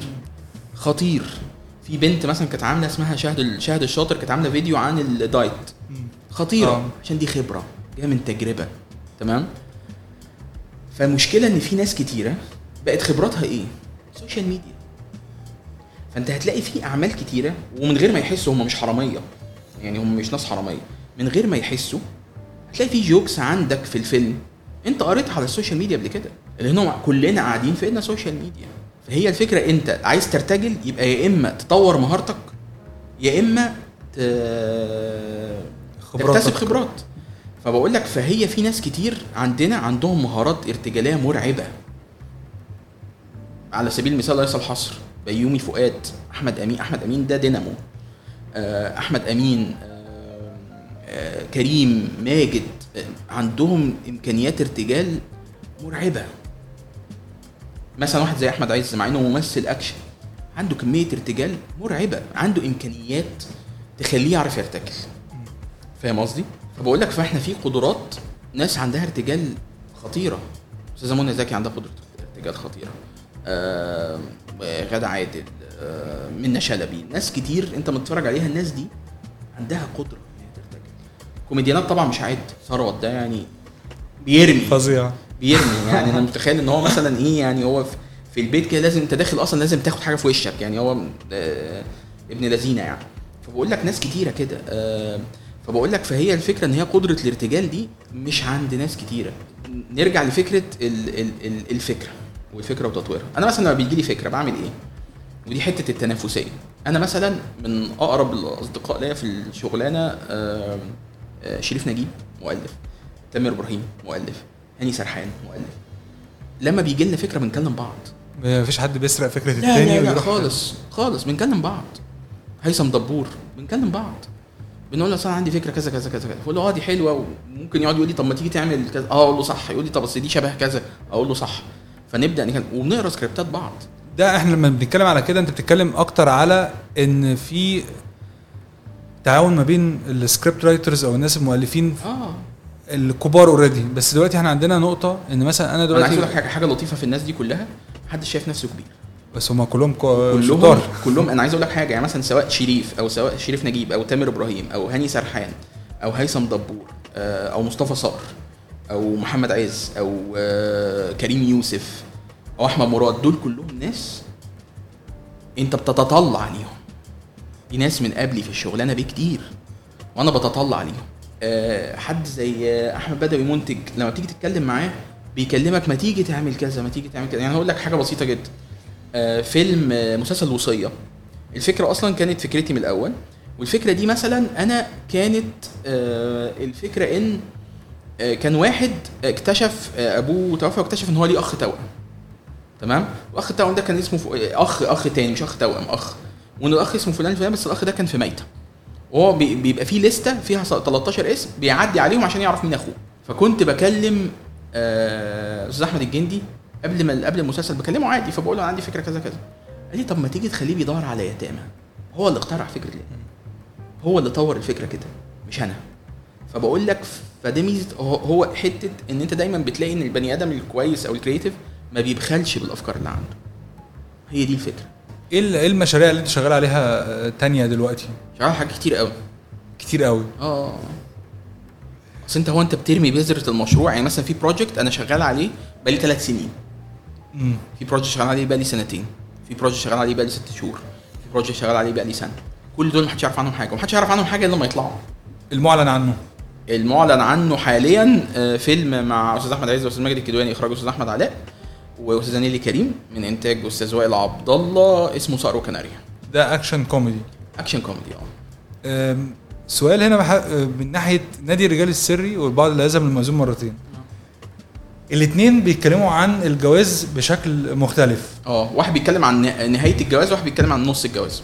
خطير. في بنت مثلا كانت عاملة اسمها شهد شهد الشاطر كانت عاملة فيديو عن ال diet. خطيرة. آه. عشان دي خبرة. جاية من تجربة. تمام؟ فالمشكلة إن في ناس كتيرة بقت خبراتها إيه؟ social media فأنت هتلاقي في أعمال كتيرة ومن غير ما يحسوا هم مش حرامية. يعني هم مش ناس حرامية. من غير ما يحسوا هتلاقي في jokes عندك في الفيلم. انت قريتها على ال social media قبل كده. لأن كلنا قاعدين في إيدنا social media فهي الفكرة انت عايز ترتجل يبقى يا إما تطور مهارتك يا إما ت... خبراتك. تكتسب خبرات. فبقول لك فهي في ناس كتير عندنا عندهم مهارات ارتجالية مرعبة. على سبيل المثال ليس الحصر بيومي فؤاد أحمد أمين أحمد أمين ده دينامو. آه، أحمد أمين آه، كريم ماجد عندهم إمكانيات ارتجال مرعبة. مثلا واحد زي أحمد عز مع إنه ممثل أكشن عنده كمية ارتجال مرعبة عنده إمكانيات تخليه يعرف يرتجل. فاهم قصدي؟ فبقول لك فاحنا في قدرات ناس عندها ارتجال خطيرة. أستاذة منى زكي عندها قدرة ارتجال خطيرة. آه غادة عادل آه منى شلبي ناس كتير أنت متفرج عليها الناس دي عندها قدرة. كوميديانات طبعا مش عد ثروت ده يعني بيرمي. فظيع. بيرمي. يعني أنا متخيل إن هو مثلا إيه يعني هو في- البيت كده لازم أنت داخل أصلا لازم تاخد حاجة في وشك. يعني هو آه، ابن لذينة يعني. فبقول لك ناس كتيرة كده آه، فبقول لك فهي الفكرة إن هي قدرة الارتجال دي مش عند ناس كتيرة. نرجع لفكرة ال ال ال الفكرة والفكرة وتطويرها. أنا مثلا لما بيجي لي فكرة بعمل إيه؟ ودي حتة التنافسية. أنا مثلا من أقرب الأصدقاء ليا في الشغلانة آه، شريف نجيب مؤلف. تامر إبراهيم مؤلف. هاني سرحان مؤلف. لما بيجي لنا فكرة بنكلم بعض. مفيش حد بيسرق فكرة لا التاني لا لا خالص خالص بنكلم بعض. هيثم دبور بنكلم بعض. بنقول له أصل أنا عندي فكرة كذا كذا كذا كذا. فاقول له آه دي حلوة. وممكن يقعد يقول لي طب ما تيجي تعمل كذا. آه أقول له صح. يقول لي طب أصل دي شبه كذا. أقول له صح. فنبدأ نكلم وبنقرا سكريبتات بعض. ده إحنا لما بنتكلم على كده أنت بتتكلم أكتر على إن في تعاون ما بين ال script writers أو الناس المؤلفين آه. الكبار already بس دلوقتي إحنا عندنا نقطة إن مثلا أنا أنا عايز دلوقتي حاجة حاجة لطيفة في الناس دي كلها. محدش شايف نفسه كبير. بس هم كلهم كلهم شطار. كلهم أنا عايز أقول لك حاجة. يعني مثلا سواء شريف أو سواء شريف نجيب أو تامر إبراهيم أو هاني سرحان أو هيثم دبور آه، أو مصطفى صقر أو محمد عز أو آه، كريم يوسف أو أحمد مراد دول كلهم ناس أنت بتتطلع عليهم. دي ناس من قبلي في الشغلانه بكتير وأنا بتطلع عليهم آه، حد زي أحمد بدوي منتج لما بتيجي تتكلم معاه بيكلمك ما تيجي تعمل كذا ما تيجي تعمل كذا. يعني هقول لك حاجة بسيطة جدا. آه، فيلم آه، مسلسل الوصية. الفكرة أصلا كانت فكرتي من الأول. والفكرة دي مثلا أنا كانت آه، الفكرة إن آه، كان واحد اكتشف آه، أبوه توفى واكتشف إن هو ليه أخ توأم. تمام؟ وأخ التوأم ده كان اسمه. أخ أخ تاني مش أخ توأم أخ. وإن الأخ اسمه فلان فلان بس الأخ ده كان في ميتة. وهو بي- بيبقى فيه لستة فيها 13 اسم بيعدي عليهم عشان يعرف مين أخوه. فكنت بكلم آه، أستاذ أحمد الجندي قبل ما قبل المسلسل بكلمه عادي فبقول له عندي فكرة كذا كذا. قال لي طب ما تيجي تخليه بيدور على يتامى. هو اللي اخترع فكرة هو اللي طور الفكرة كده مش أنا. فبقول لك فده ميزة هو- حتة إن أنت دايما بتلاقي إن البني آدم الكويس أو الكرييتيف ما بيبخلش بالأفكار اللي عنده. هي دي الفكرة. إيه ال- إيه المشاريع اللي أنت شغال عليها آه، تانية دلوقتي؟ شغال حاجات كتير قوي كتير قوي آه. أصل أنت هو أنت بترمي بذره المشروع يعني مثلا في project أنا شغال عليه بقالي ثلاث سنين. مم. في project شغال عليه بقالي سنتين. في project شغال عليه بقالي ست شهور. في project شغال عليه بقالي سنة. كل دول محدش يعرف عنهم حاجة. ومحدش يعرف عنهم حاجة إلا لما يطلعوا. المعلن عنه. المعلن عنه حاليا آه، فيلم مع أستاذ أحمد عز وأستاذ ماجد الكدواني إخراج أستاذ أحمد علاء. وأستاذة نيللي كريم من إنتاج أستاذ وائل عبد الله اسمه صقر وكناريا ده action comedy action comedy آه. سؤال هنا بح... من ناحية نادي الرجال السري والبعض لا يذهب للمأذون مرتين. الاثنين بيتكلموا عن الجواز بشكل مختلف. آه واحد بيتكلم عن نهاية الجواز وواحد بيتكلم عن نص الجواز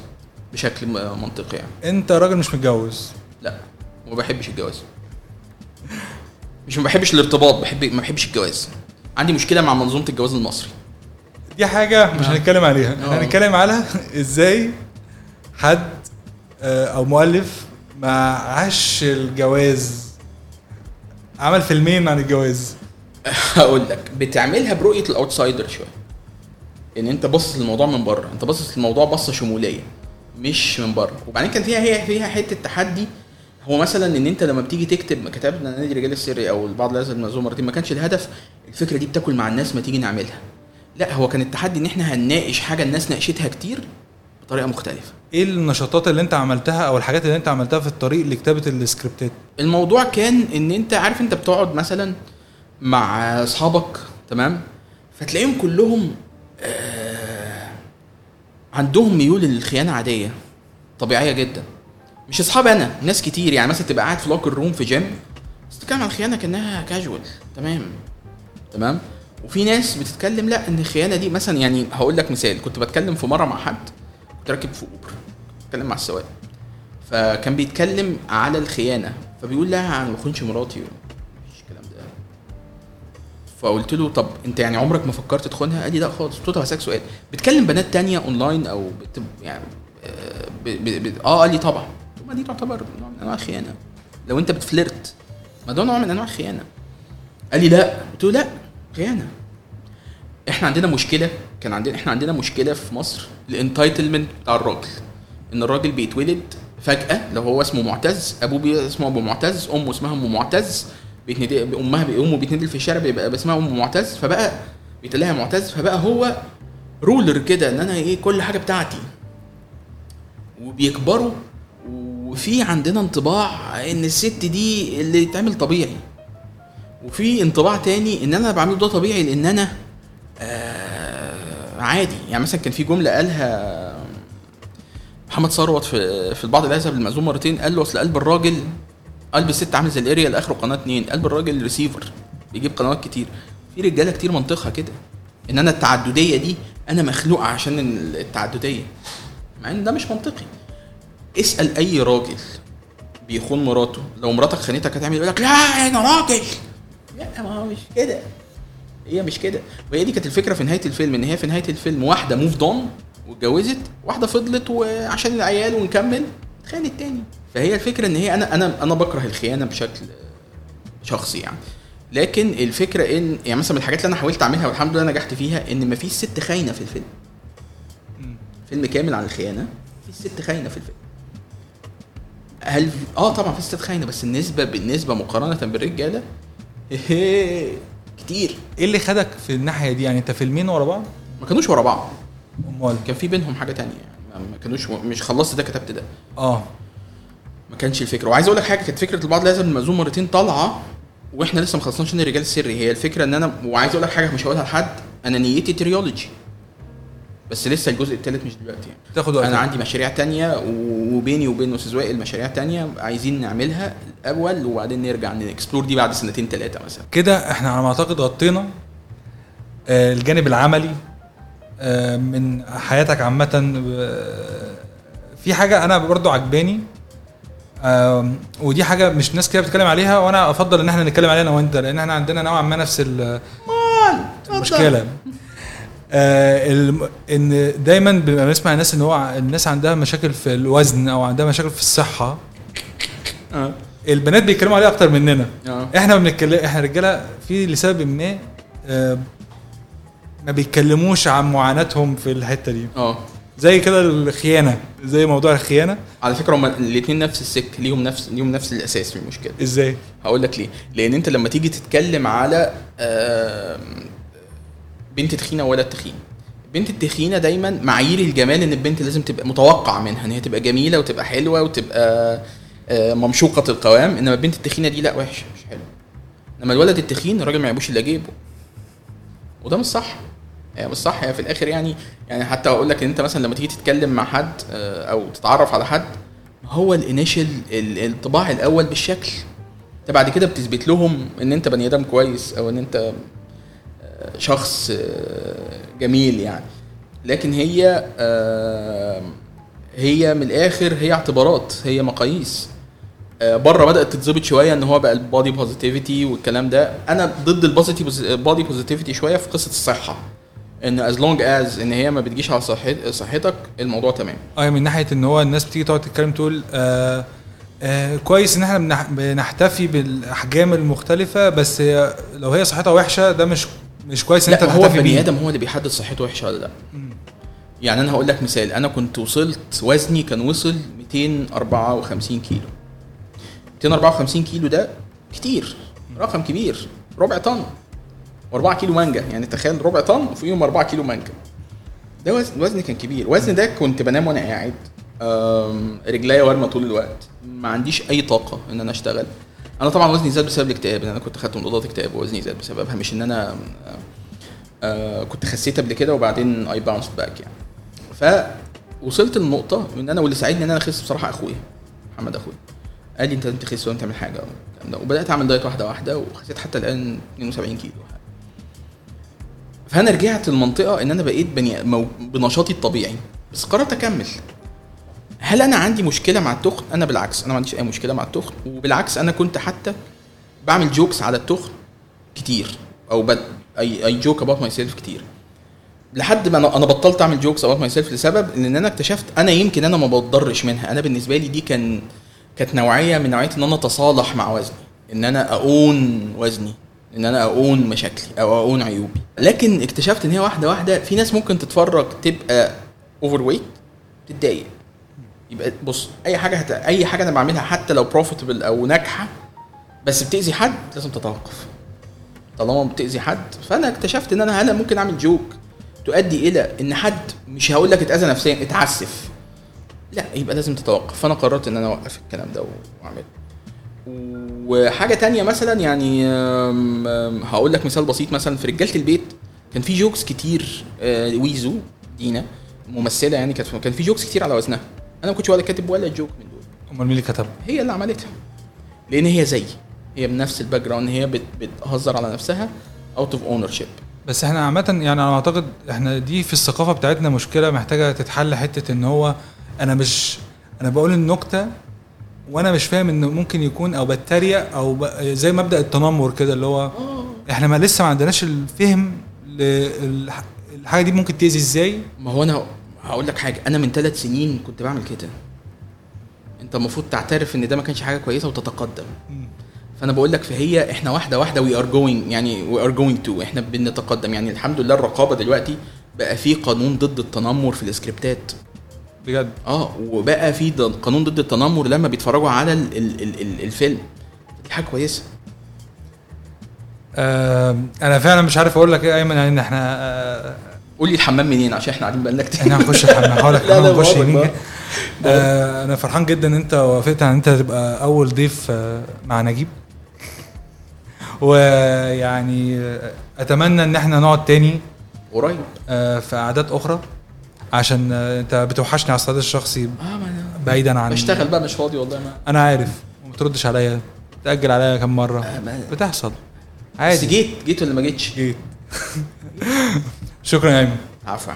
بشكل منطقي يعني. أنت راجل مش متجوز. لا وما بحبش الجواز. مش ما بحبش الارتباط بحب ما بحبش الجواز. عندي مشكلة مع منظومة الجواز المصري. دي حاجة مش آه. هنتكلم عليها. إحنا هنتكلم على إزاي حد آه، أو مؤلف ما عاش الجواز. عمل فيلمين عن الجواز. هقول لك بتعملها برؤية الأوتسايدر شوية. إن أنت باصص للموضوع من بره أنت باصص للموضوع بصه شمولية مش من بره. وبعدين كان فيها هي فيها حتة تحدي هو مثلا إن أنت لما بتيجي تكتب كتبنا نادي الرجال السري أو البعض لازم المنظومه مرتين ما كانش الهدف الفكرة دي بتاكل مع الناس ما تيجي نعملها. لا هو كان التحدي إن إحنا هنناقش حاجة الناس ناقشتها كتير بطريقة مختلفة. إيه النشاطات اللي أنت عملتها أو الحاجات اللي أنت عملتها في الطريق لكتابة السكريبتات؟ الموضوع كان إن أنت عارف أنت بتقعد مثلا مع أصحابك تمام؟ فتلاقيهم كلهم آه عندهم ميول للخيانة عادية طبيعية جدا. مش اصحاب أنا ناس كتير. يعني مثلا تبقى قاعد في locker room في جيم بس تتكلم عن الخيانة كأنها كاجوال تمام؟ تمام؟ وفي ناس بتتكلم لا إن الخيانة دي مثلا يعني هقول لك مثال. كنت بتكلم في مرة مع حد كنت راكب في اوبر بتكلم مع السواق. فكان بيتكلم على الخيانة. فبيقول لا أنا ما بخونش مراتي. مفيش الكلام ده. فقلت له طب أنت يعني عمرك ما فكرت تخونها؟ قال لي لا خالص. قلت له طب هسألك سؤال. بتكلم بنات تانية اونلاين أو بت... يعني آه، ب... ب... ب... آه قال لي طبعا. طب ما دي تعتبر نوع من أنواع الخيانه لو أنت بتفلرت ما ده نوع من أنواع الخيانه قال لي لا. قلت له لا خيانة. إحنا عندنا مشكلة كان عندنا إحنا عندنا مشكلة في مصر الانتايتلمنت بتاع الراجل. إن الراجل بيتولد فجأة لو هو اسمه معتز أبوه اسمه أبو معتز أمه اسمها أم معتز أمها أمه بيتندل في الشارع بيبقى اسمها أم معتز فبقى بيتقال لها معتز فبقى هو رولر كده إن أنا إيه كل حاجة بتاعتي. وبيكبروا وفي عندنا انطباع إن الست دي اللي تعمل طبيعي. وفي انطباع تاني إن أنا بعمله ده طبيعي لأن أنا آه عادي. يعني مثلا كان في جملة قالها محمد ثروت في في البعض لا يذهب للمأذون مرتين قال له أصل قلب الراجل قلب الست عامل زي الأريا اخره قناه اتنين قلب الراجل ريسيفر بيجيب قنوات كتير. في رجالة كتير منطقها كده إن أنا التعددية دي أنا مخلوق عشان التعددية. مع إن ده مش منطقي. اسأل أي راجل بيخون مراته. لو مراتك خانتك هتعمل يقول لك لا أنا راجل. لا ما هو مش كده. هي مش كده. وهي دي كانت الفكرة في نهاية الفيلم إن هي في نهاية الفيلم واحدة موف دون واتجوزت واحدة فضلت وعشان العيال ونكمل اتخانت تاني. فهي الفكرة إن هي أنا أنا أنا بكره الخيانة بشكل شخصي يعني. لكن الفكرة إن يعني مثلا من الحاجات اللي أنا حاولت أعملها والحمد لله نجحت فيها إن مفيش ست خاينة في الفيلم. فيلم كامل عن الخيانة في ست خاينة في الفيلم. هل آه طبعا في ست خاينة بس النسبة بالنسبة مقارنة بالرجالة كتير. إيه اللي خدك في الناحية دي؟ يعني انت فيلمين ورا بعض؟ ما كانوش ورا بعض. أمال. كان في بينهم حاجة تانية. يعني ما كانوش مش خلصت ده كتبت ده. آه. ما كانش الفكرة. وعايز أقول لك حاجة كانت فكرة البعض لا يذهب للمأذون مرتين طالعة وإحنا لسه ما خلصناش نادي الرجال السري هي الفكرة إن أنا وعايز أقول لك حاجة مش هقولها لحد أنا نيتي trilogy. بس لسه الجزء الثالث مش دلوقتي. يعني تاخد وقت أنا عندي مشاريع تانية وبيني وبين أستاذ وائل مشاريع تانية عايزين نعملها الأول وبعدين نرجع ن explore دي بعد سنتين ثلاثة مثلا. كده إحنا على ما أعتقد غطينا آه، الجانب العملي آه، من حياتك عامة. آه، في حاجة أنا برضو عجباني ودي حاجة مش ناس كتير بتتكلم عليها وأنا أفضل إن إحنا نتكلم عليها أنا وأنت لأن إحنا عندنا نوعا ما نفس ال- المشكلة. آه إن دايما بنبقى بنسمع الناس إن هو الناس عندها مشاكل في الوزن أو عندها مشاكل في الصحة. آه. البنات بيتكلموا عليها أكتر مننا. آه. إحنا ما بنتكلم إحنا رجالة في لسبب ما آه، ما بيتكلموش عن معاناتهم في الحتة دي. آه. زي كده الخيانة زي موضوع الخيانة. على فكرة هما الاثنين نفس السك ليهم نفس ليهم نفس الأساس في المشكلة. إزاي؟ هقول لك ليه. لأن أنت لما تيجي تتكلم على آم، بنت تخينة وولد تخين البنت التخينة دايما معايير الجمال إن البنت لازم تبقى متوقع منها إن هي تبقى جميلة وتبقى حلوة وتبقى آه، ممشوقة القوام. إنما البنت التخينة دي لا وحشة مش حلوة. إنما الولد التخين الراجل ما يعيبوش إلا جيبه. وده مش صح. هي مش صح. هي في الآخر يعني يعني حتى أقول لك إن أنت مثلا لما تيجي تتكلم مع حد آه، أو تتعرف على حد هو الإنيشال الطباع الأول بالشكل. أنت بعد كده بتثبت لهم إن أنت بني آدم كويس أو إن أنت شخص آه، جميل يعني. لكن هي آه، هي من الآخر هي اعتبارات هي مقاييس. آه، بره بدأت تتظبط شوية إن هو بقى ال body positivity والكلام ده. أنا ضد ال body positivity شوية في قصة الصحة. إن as long as إن هي ما بتجيش على صحت صحتك الموضوع تمام. آه من ناحية إن هو الناس بتيجي تقعد تتكلم تقول آه آه كويس إن إحنا بنح- بنحتفي بالأحجام المختلفة بس لو هي صحتها وحشة ده مش مش كويس إن أنت لا هو البني آدم هو اللي بيحدد صحته وحشه ولا لا. يعني أنا هقول لك مثال أنا كنت وصلت وزني كان وصل 254 كيلو. 254 كيلو ده كتير رقم كبير ربع طن. و4 كيلو مانجا يعني تخيل ربع طن وفيهم 4 كيلو مانجا. ده وزن وزني كان كبير. وزن ده كنت بنام وأنا قاعد رجليا وارمة طول الوقت. ما عنديش أي طاقة إن أنا أشتغل. أنا طبعا وزني زاد بسبب الاكتئاب لأن أنا كنت خدت مضادات اكتئاب ووزني زاد بسببها مش إن أنا آه كنت خسيت قبل كده وبعدين I bounced back يعني فوصلت للنقطه إن أنا واللي ساعدني إن أنا أخس بصراحة أخويا محمد أخويا قال لي أنت انت تخس وانت تعمل حاجة. وبدأت أعمل diet واحدة واحدة وخسيت حتى الآن 72 كيلو فأنا رجعت للمنطقة إن أنا بقيت بني. بنشاطي الطبيعي بس قررت أكمل هل أنا عندي مشكلة مع التخن؟ أنا بالعكس أنا ما عنديش أي مشكلة مع التخن. وبالعكس أنا كنت حتى بعمل jokes على التخن كتير أو بد... I I joke about myself كتير. لحد ما أنا بطلت أعمل jokes about myself لسبب إن أنا اكتشفت أنا يمكن أنا ما بتضرش منها. أنا بالنسبة لي دي كان كانت نوعية من نوعية إن أنا أتصالح مع وزني إن أنا own وزني إن أنا own مشاكلي أو own عيوبي. لكن اكتشفت إن هي واحدة واحدة في ناس ممكن تتفرج تبقى overweight تتضايق. يبقى بص أي حاجة هت... أي حاجة أنا بعملها حتى لو profitable أو ناجحة بس بتأذي حد لازم تتوقف. طالما بتأذي حد فأنا اكتشفت إن أنا هلا ممكن أعمل joke تؤدي إلى إن حد مش هقول لك اتأذى نفسيا اتعسف. لا يبقى لازم تتوقف. فأنا قررت إن أنا أوقف الكلام ده وأعمله. وحاجة تانية مثلا يعني هقول لك مثال بسيط مثلا. في رجالة البيت كان في jokes كتير آه، ويزو دينا ممثلة يعني كانت كان في jokes كتير على وزنها. أنا ما كنتش ولا كاتب ولا joke من دول. أمال مين اللي كتب هي اللي عملتها. لأن هي زي هي بنفس ال background هي بت- بتهزر على نفسها out of ownership بس إحنا عامة يعني أنا أعتقد إحنا دي في الثقافة بتاعتنا مشكلة محتاجة تتحل حتة إن هو أنا مش أنا بقول النكتة وأنا مش فاهم إنه ممكن يكون أو بتريق أو ب... زي مبدأ التنمر كده اللي هو إحنا ما لسه ما عندناش الفهم للح- الحاجة دي ممكن تأذي إزاي؟ ما هو أنا هقول لك حاجة أنا من ثلاث سنين كنت بعمل كده. أنت المفروض تعترف إن ده ما كانش حاجة كويسة وتتقدم. فأنا بقول لك فهي إحنا واحدة واحدة we are going يعني we are going to إحنا بنتقدم. يعني الحمد لله الرقابة دلوقتي بقى في قانون ضد التنمر في السكريبتات. بجد؟ آه وبقى في قانون ضد التنمر لما بيتفرجوا على ال ال ال ال الفيلم. دي حاجة كويسة. آه أنا فعلا مش عارف أقول لك إيه أيمن إن إحنا آه قول لي الحمام منين؟ عشان إحنا قاعدين بقالنا كتير. إحنا هنخش الحمام. هقول لك نخش بقولك يمين. آه أنا فرحان جدا ان انت وافقت ان انت تبقى اول ضيف آه مع نجيب. ويعني اتمنى ان إحنا نقعد تاني قريب. آه في قعدات أخرى عشان انت بتوحشني على الصعيد الشخصي أنا بعيدا عن بشتغل بقى مش فاضي والله ما أنا عارف. وما بتردش عليا. تأجل عليا كم مرة. آه، بتحصل. بس عادي جيت جيت ولا ما جيتش؟ جيت. شكرا يا أيمن. عفوا.